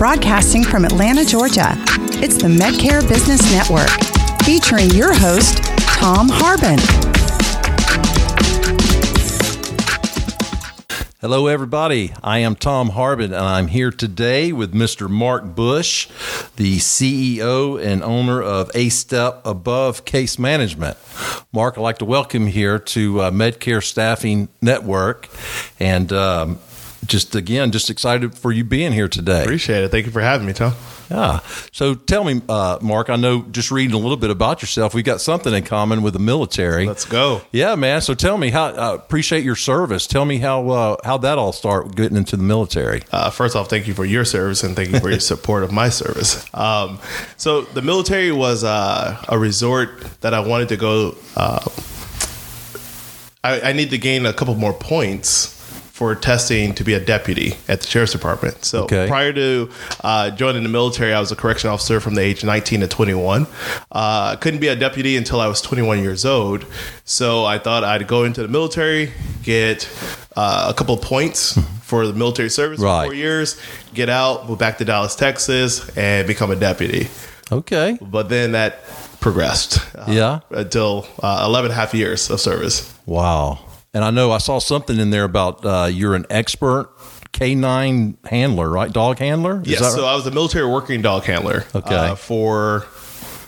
broadcasting from Atlanta, Georgia. It's the Medcare Business Network, featuring your host, Tom Harbin. Hello, everybody. I am Tom Harbin, and I'm here today with Mr. Mark Bush, the CEO and owner of A Step Above Case Management. Mark, I'd like to welcome here to uh, Medcare Staffing Network, and um, just again, just excited for you being here today. Appreciate it. Thank you for having me, Tom. Yeah. So tell me, uh, Mark, I know just reading a little bit about yourself, we got something in common with the military. Let's go. Yeah, man. So tell me how, uh, appreciate your service. Tell me how, uh, how that all start getting into the military. Uh, first off, thank you for your service and thank you for your support of my service. Um, so the military was uh, a resort that I wanted to go. Uh, I, I need to gain a couple more points for testing to be a deputy at the sheriff's department. So Okay. prior to uh, joining the military, I was a correction officer from the age 19 to 21. Uh, couldn't be a deputy until I was 21 years old. So I thought I'd go into the military, get uh, a couple of points for the military service Right. for four years, get out, move back to Dallas, Texas, and become a deputy. Okay. But then that progressed. uh, Yeah. Until uh, 11 and a half years of service. Wow. And I know I saw something in there about uh, you're an expert K9 handler, right? Dog handler? Is Yes. that So? I was a military working dog handler Okay. uh, for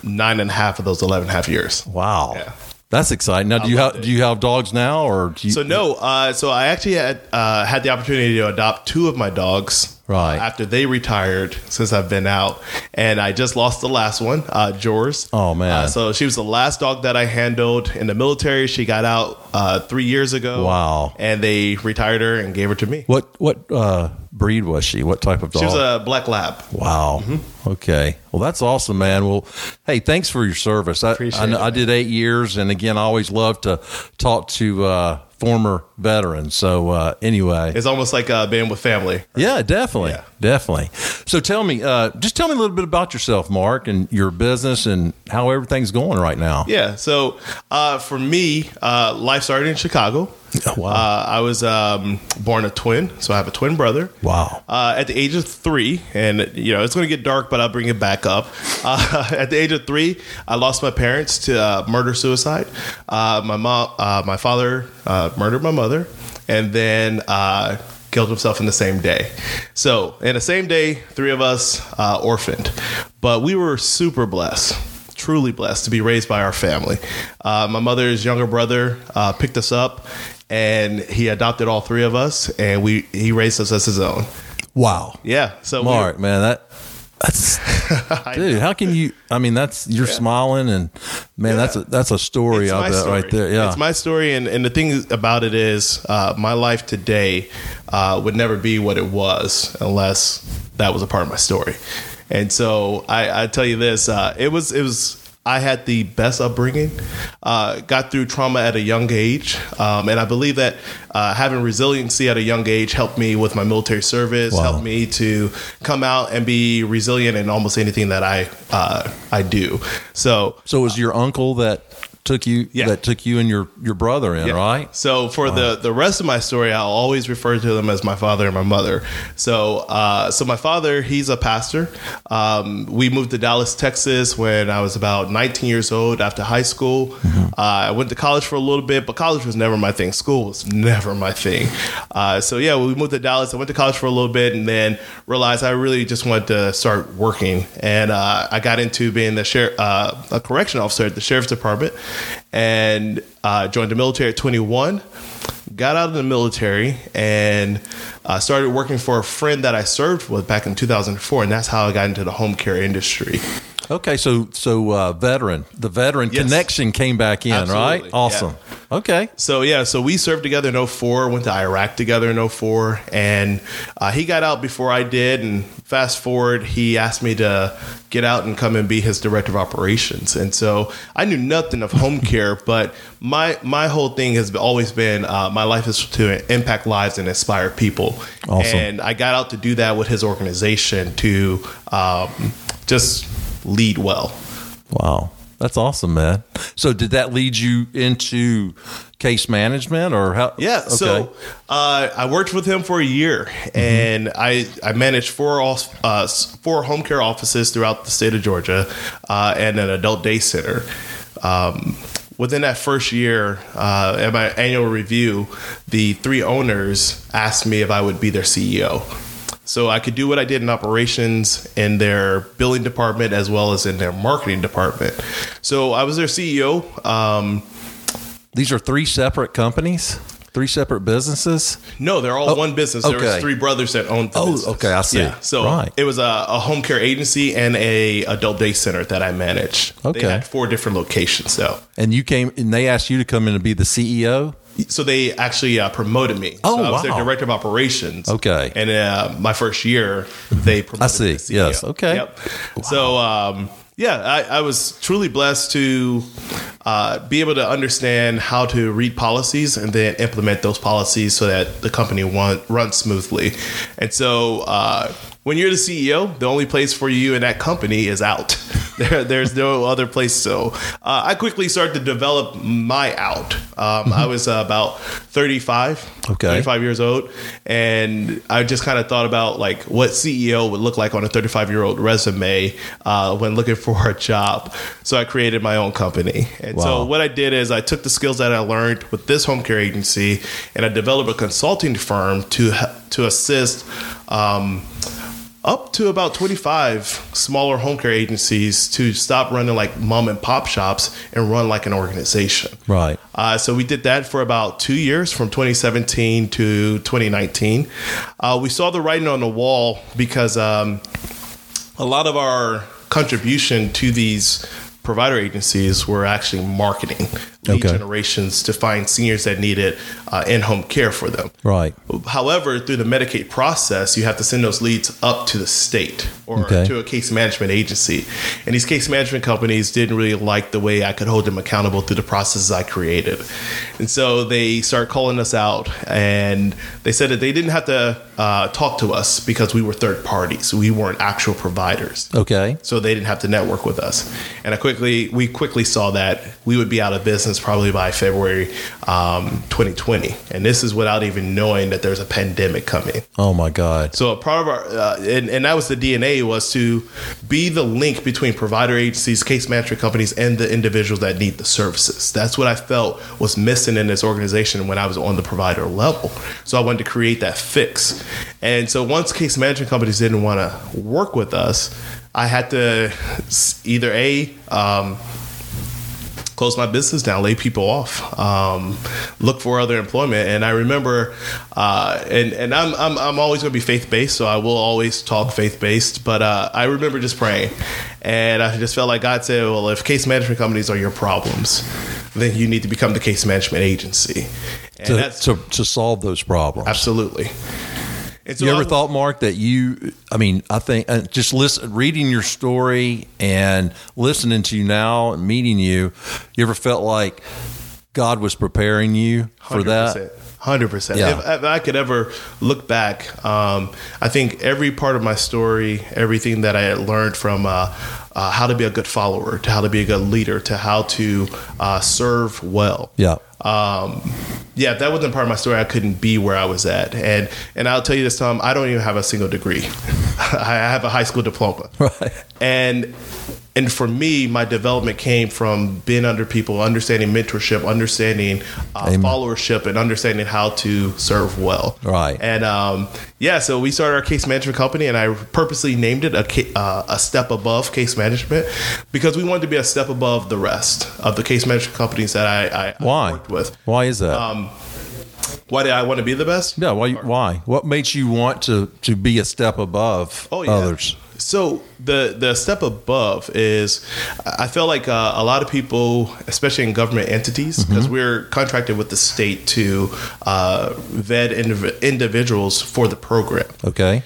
nine and a half of those 11 and a half years. wow. Yeah. That's exciting. Now, do you have it. do you have dogs now, or do you? So no, uh, so I actually had uh, had the opportunity to adopt two of my dogs. Right. after they retired, since I've been out, and I just lost the last one, uh, Jors. Oh, man. Uh, so she was the last dog that I handled in the military. She got out uh, three years ago. Wow. And they retired her and gave her to me. what what uh, breed was she? What type of dog? She was a black lab. Wow. Mm-hmm. Okay. Well, that's awesome, man. Well, hey, thanks for your service. I, Appreciate I, it, I did eight years, and again, I always love to talk to uh, former veterans. So uh, anyway, It's almost like uh, being with family. yeah, definitely, Yeah. definitely. So tell me, uh, just tell me a little bit about yourself, Mark, and your business, and how everything's going right now. Yeah. So uh, for me, uh, life started in Chicago. Oh, wow. Uh, I was um, born a twin, so I have a twin brother. Wow. Uh, at the age of three, and you know it's going to get dark, but I'll bring it back up. Uh, at the age of three, I lost my parents to uh, murder suicide. Uh, my mom, uh, my father uh, murdered my mother, and then uh, killed himself in the same day. So in the same day, three of us uh, orphaned, but we were super blessed truly blessed to be raised by our family. Uh, my mother's younger brother uh, picked us up, and he adopted all three of us, and we he raised us as his own. Wow. Yeah, so we- Mark, man, that that's dude. How can you? I mean, that's you're smiling, and man, that's a that's a story. it's I my right there. Yeah. it's my story, and, and the thing about it is, uh, my life today uh, would never be what it was unless that was a part of my story. And so I, I tell you this, uh, it was it was. I had the best upbringing, uh, got through trauma at a young age, um, and I believe that uh, having resiliency at a young age helped me with my military service, Wow. helped me to come out and be resilient in almost anything that I uh, I do. So So it was your uncle that took you Yeah. that took you and your your brother in, Yeah. right? So for the the rest of my story, I'll always refer to them as my father and my mother. So uh, so my father, he's a pastor. Um, we moved to Dallas, Texas, when I was about 19 years old after high school. Mm-hmm. Uh, I went to college for a little bit, but college was never my thing. School was never my thing. Uh, so yeah, we moved to Dallas. I went to college for a little bit, and then realized I really just wanted to start working. And uh, I got into being the sheriff, uh, a correction officer at the sheriff's department, and uh, joined the military at 21 got out of the military and uh, started working for a friend that I served with back in 2004, and that's how I got into the home care industry. Okay, so so uh, veteran, the veteran Yes. connection came back in, Absolutely, right? Awesome. Okay. So yeah, so we served together in 04, went to Iraq together in 04, and uh, he got out before I did. And fast forward, he asked me to get out and come and be his director of operations. And so I knew nothing of home care, but my my whole thing has always been uh, my life is to impact lives and inspire people. Awesome. And I got out to do that with his organization to um, just lead well. Wow. That's awesome, man. So, did that lead you into case management, or how? Yeah. Okay. So uh, I worked with him for a year, and I I managed four uh, four home care offices throughout the state of Georgia, uh, and an adult day center. Um, within that first year, uh, at my annual review, the three owners asked me if I would be their CEO. So I could do what I did in operations in their billing department as well as in their marketing department. So I was their CEO. Um, These are three separate companies, three separate businesses. No, they're all one business. There Oh, okay. was three brothers that owned. The Oh, business. okay, I see. Yeah, so Right. it was a, a home care agency and a adult day center that I managed. Okay. they had four different locations though. And you came and they asked you to come in and be the CEO. So they actually uh, promoted me. Oh, so I was their wow. director of operations. Okay. and uh, my first year they promoted. I see. Yes. Okay. Yep. Wow. So um, yeah, I, I was truly blessed to uh, be able to understand how to read policies and then implement those policies so that the company run, runs smoothly. And so uh, when you're the CEO, the only place for you in that company is out. There, there's no other place. So uh, I quickly started to develop my out. Um, I was uh, about 35, Mm-hmm. Okay. 35 years old, and I just kind of thought about like what CEO would look like on a 35 year old resume uh, when looking for a job. So I created my own company, and Wow. so what I did is I took the skills that I learned with this home care agency, and I developed a consulting firm to to assist. Um, up to about 25 smaller home care agencies to stop running like mom and pop shops and run like an organization. Right. Uh, so we did that for about two years from 2017 to 2019. Uh, we saw the writing on the wall because um, a lot of our contribution to these provider agencies were actually marketing Okay. generations to find seniors that needed uh, in-home care for them. Right. However, through the Medicaid process, you have to send those leads up to the state or Okay. to a case management agency. And these case management companies didn't really like the way I could hold them accountable through the processes I created. And so they started calling us out and they said that they didn't have to uh, talk to us because we were third parties. We weren't actual providers. Okay. So they didn't have to network with us. And I quickly, we quickly saw that we would be out of business probably by February um, 2020. And this is without even knowing that there's a pandemic coming. Oh my God. So a part of our, uh, and, and that was the DNA was to be the link between provider agencies, case management companies, and the individuals that need the services. That's what I felt was missing in this organization when I was on the provider level. So I wanted to create that fix. And so once case management companies didn't want to work with us, I had to either a um, close my business down, lay people off, um, look for other employment. And I remember, uh, and and I'm I'm, I'm always going to be faith based, so I will always talk faith based. But uh, I remember just praying, and I just felt like God said, "Well, if case management companies are your problems, then you need to become the case management agency." And To, to, to solve those problems. absolutely. And so you ever I- thought, Mark, that you? I mean, I think uh, just listen, reading your story and listening to you now and meeting you, you ever felt like God was preparing you for that? Hundred percent. Yeah. If, if I could ever look back, um, I think every part of my story, everything that I had learned from uh, uh, how to be a good follower, to how to be a good leader, to how to uh, serve well. Yeah. Um, yeah, if that wasn't part of my story, I couldn't be where I was at. And and I'll tell you this, Tom, I don't even have a single degree. I have a high school diploma Right. and and for me my development came from being under people understanding mentorship understanding uh, followership and understanding how to serve well Right. and um, yeah so we started our case management company and i purposely named it a, uh, a step above case management because we wanted to be a step above the rest of the case management companies that i, I, Why? worked with Why is that? Um, why did i want to be the best yeah. Why? Why? What makes you want to to be a step above Oh, yeah. others? So the the step above is, I feel like uh, a lot of people, especially in government entities, because we're contracted with the state to uh, vet indiv- individuals for the program, Okay.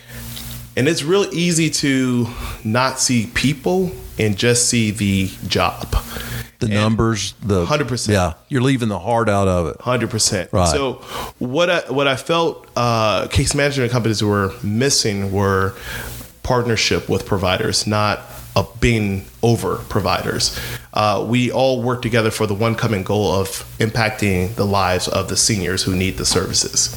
and it's real easy to not see people and just see the job. The numbers, the 100%. Yeah, you're leaving the heart out of it. Hundred percent. Right. So what I what I felt uh, case management companies were missing were partnership with providers, not being over providers. Uh, we all work together for the one common goal of impacting the lives of the seniors who need the services.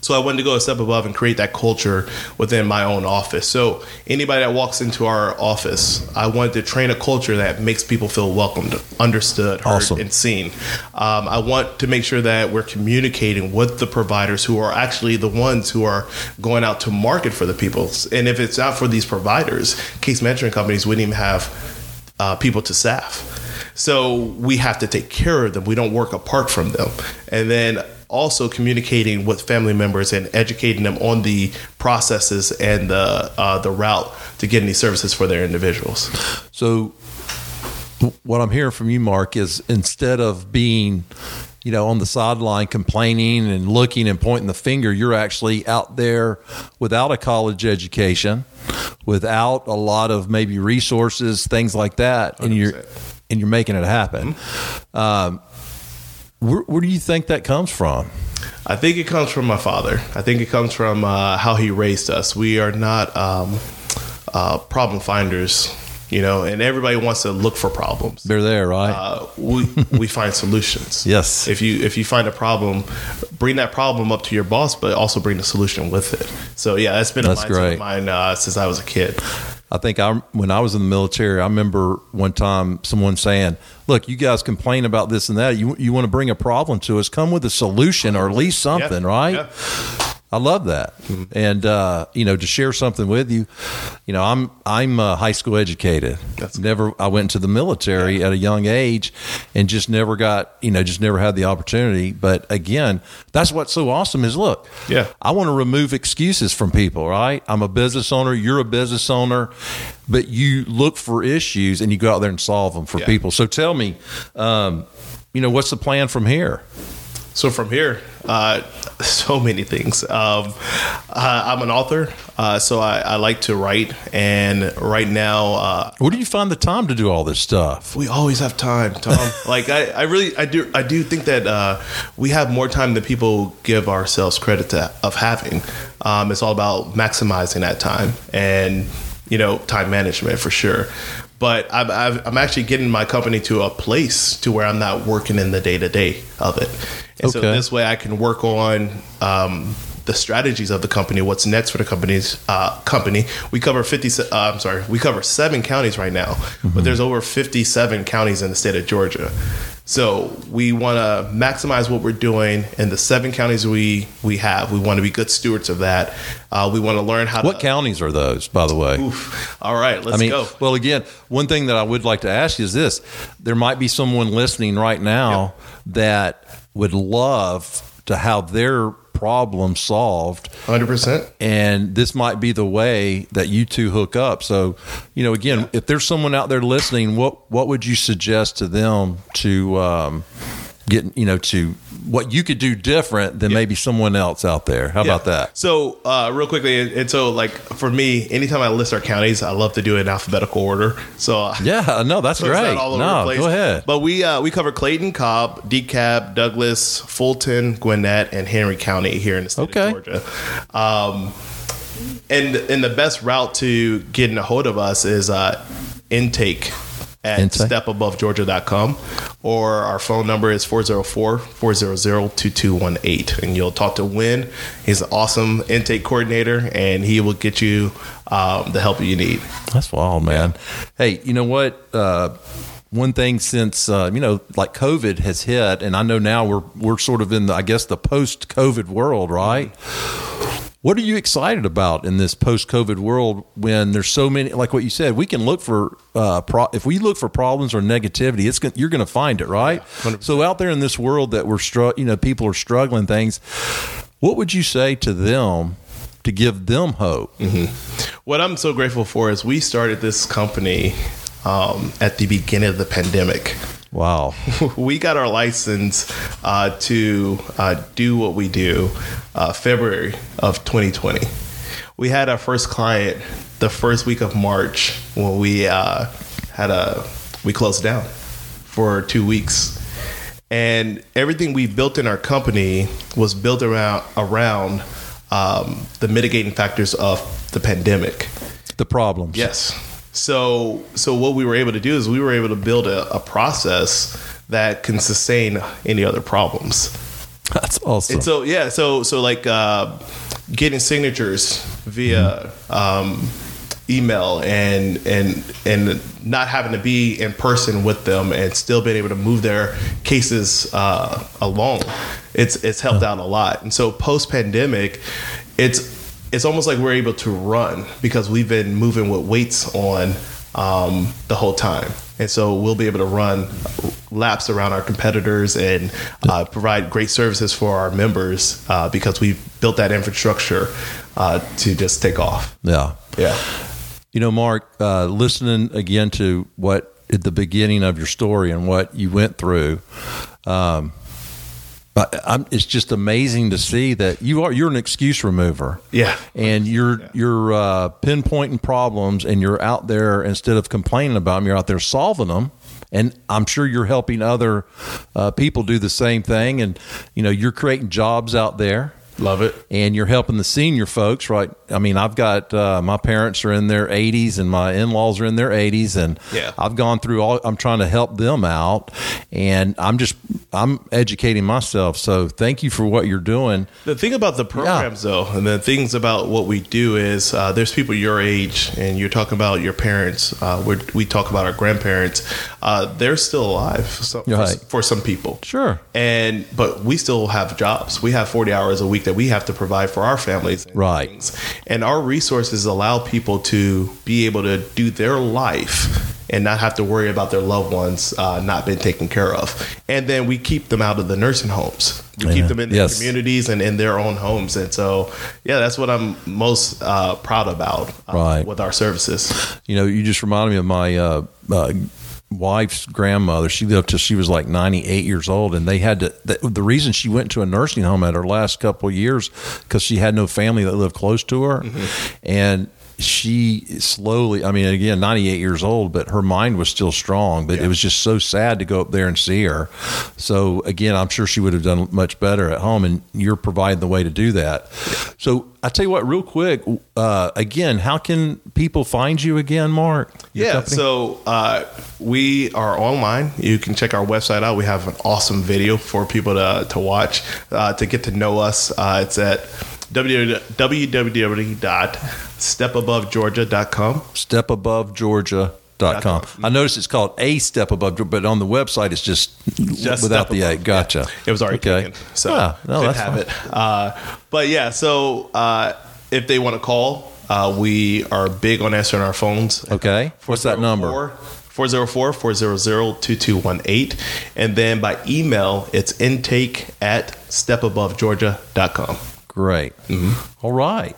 So I wanted to go a step above and create that culture within my own office. So anybody that walks into our office, I wanted to train a culture that makes people feel welcomed, understood, heard, Awesome. and seen. Um, I want to make sure that we're communicating with the providers who are actually the ones who are going out to market for the people. And if it's not for these providers, case management companies wouldn't even have uh, people to staff. So we have to take care of them. We don't work apart from them. And then also communicating with family members and educating them on the processes and the uh, the route to getting these services for their individuals. So, what I'm hearing from you, Mark, is instead of being, you know, on the sideline complaining and looking and pointing the finger, you're actually out there without a college education, without a lot of maybe resources, things like that, and you're and you're making it happen. Um, where, where do you think that comes from? I think it comes from my father. I think it comes from uh, how he raised us. We are not um, uh, problem finders, you know, and everybody wants to look for problems. They're there, right? Uh, we we find solutions. Yes. If you if you find a problem, bring that problem up to your boss, but also bring the solution with it. So yeah, that's been That's a mindset great. of mine uh, since I was a kid. I think I when I was in the military, I remember one time someone saying, "Look, you guys complain about this and that. You you want to bring a problem to us? Come with a solution or at least something, Yeah. right?" Yeah. I love that, and uh, you know, to share something with you. You know, I'm I'm uh, high school educated. That's never. I went to the military at a young age, and just never got. You know, just never had the opportunity. But again, that's what's so awesome is look. Yeah. I want to remove excuses from people, right? I'm a business owner, you're a business owner, but you look for issues and you go out there and solve them for Yeah. people. So tell me, um, you know, what's the plan from here? So from here, uh, so many things. Um, uh, I'm an author, uh, so I, I like to write, and right now. Uh, Where do you find the time to do all this stuff? we always have time, Tom. like I, I really, I do, I do think that uh, we have more time than people give ourselves credit to of having. Um, it's all about maximizing that time and you know time management for sure. But I'm, I've, I'm actually getting my company to a place to where I'm not working in the day to day of it, and so this way I can work on. Um, the strategies of the company, what's next for the company's uh, company. We cover fifty. Uh, I'm sorry, we cover seven counties right now, but there's over fifty-seven counties in the state of Georgia. So we want to maximize what we're doing in the seven counties we we have. We want to be good stewards of that. Uh, we want to learn how. What to, counties are those, by the way? Oof. All right, let's I mean, go. well, again, one thing that I would like to ask you is this: there might be someone listening right now that would love to have their problem solved, Hundred percent. and this might be the way that you two hook up. So, you know, again, if there's someone out there listening, what what would you suggest to them to um, get, you know, to what you could do different than maybe someone else out there? How about that? So, uh, real quickly, and, and so like for me, anytime I list our counties, I love to do it in alphabetical order. So uh, Yeah, no, that's So great. all over no, the place. go ahead. But we uh, we cover Clayton, Cobb, DeKalb, Douglas, Fulton, Gwinnett, and Henry County here in the state Okay. of Georgia. Um, and and the best route to getting a hold of us is uh, intake at Intake. stepabovegeorgia.com or our phone number is 404-400-2218 and you'll talk to Win. He's an awesome intake coordinator and he will get you um, the help you need. That's wild, man. Hey, you know what? Uh, one thing since uh, you know, like COVID has hit, and I know now we're we're sort of in the, I guess, the post-COVID world, right? What are you excited about in this post-COVID world when there's so many? Like what you said, we can look for uh, pro, if we look for problems or negativity, it's you're going to find it, right? 100%. so out there in this world that we're str- you know, people are struggling things. What would you say to them to give them hope? What I'm so grateful for is we started this company um, at the beginning of the pandemic. Wow. we got our license uh, to uh, do what we do uh, February of 2020. We had our first client the first week of March when we uh, had a we closed down for two weeks, and everything we built in our company was built around around um, the mitigating factors of the pandemic. The problems. Yes. So so what we were able to do is we were able to build a, a process that can sustain any other problems. That's awesome. And so yeah, so so like uh, getting signatures via um, email and and and not having to be in person with them and still being able to move their cases uh, along. It's it's helped out a lot. And so post pandemic, it's it's almost like we're able to run because we've been moving with weights on um, the whole time. And so we'll be able to run laps around our competitors and uh, provide great services for our members uh, because we've built that infrastructure uh, to just take off. yeah. Yeah. You know, Mark, uh, listening again to what at the beginning of your story and what you went through, um, I'm, it's just amazing to see that you are you're an excuse remover. Yeah. and you're you're uh, pinpointing problems, and you're out there instead of complaining about them, you're out there solving them. And I'm sure you're helping other uh, people do the same thing, and you know you're creating jobs out there Love it. and you're helping the senior folks, right? I mean, I've got uh, my parents are in their 80s and my in laws are in their 80s, and Yeah. I've gone through all. I'm trying to help them out, and I'm just I'm educating myself. So thank you for what you're doing. The thing about the programs, though, and the things about what we do is uh, there's people your age, and you're talking about your parents. Uh, we're, we talk about our grandparents. Uh, they're still alive so, for, for some people. Sure. And but we still have jobs. We have 40 hours a week that we have to provide for our families. And Right. things. And our resources allow people to be able to do their life and not have to worry about their loved ones uh, not being taken care of. And then we keep them out of the nursing homes. We Yeah. keep them in their Yes. communities and in their own homes. And so, yeah, that's what I'm most uh, proud about uh, Right. with our services. You know, you just reminded me of my uh, uh, wife's grandmother. She lived till she was like 98 years old, and they had to. The, the reason she went to a nursing home at her last couple of years because she had no family that lived close to her, mm-hmm. and she slowly. I mean, again, 98 years old, but her mind was still strong. But it was just so sad to go up there and see her. So again, I'm sure she would have done much better at home, and you're providing the way to do that. So I tell you what, real quick, uh, again, how can people find you again, Mark? Yeah, company? so uh, we are online. You can check our website out. We have an awesome video for people to, to watch, uh, to get to know us. Uh, it's at www.stepabovegeorgia.com. stepabovegeorgia.com. I noticed it's called a step above, but on the website it's just, Just without the A. Gotcha. It was already okay. taken, so Ah, no, that's have fine. it. Uh, but yeah, so uh, if they want to call, uh, we are big on answering our phones. Okay. What's that number? 404 400 2218. And then by email, it's intake at stepabovegeorgia.com. Great. Mm-hmm. All right.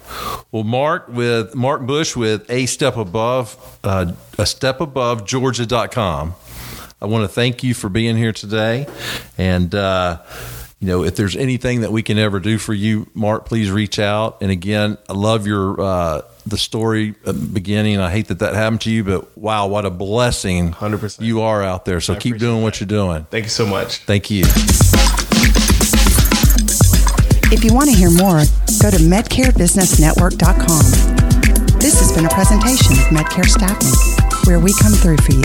Well, Mark with Mark Bush with a step above, uh, a step above Georgia.com. I want to thank you for being here today. And, uh, you know, if there's anything that we can ever do for you, Mark, please reach out. And again, I love your, uh, the story beginning. I hate that that happened to you, but wow, what a blessing 100%. you are out there. So keep doing what you're doing. Thank you so much. Thank you. If you want to hear more, go to medcarebusinessnetwork.com. This has been a presentation of Medcare Staffing, where we come through for you.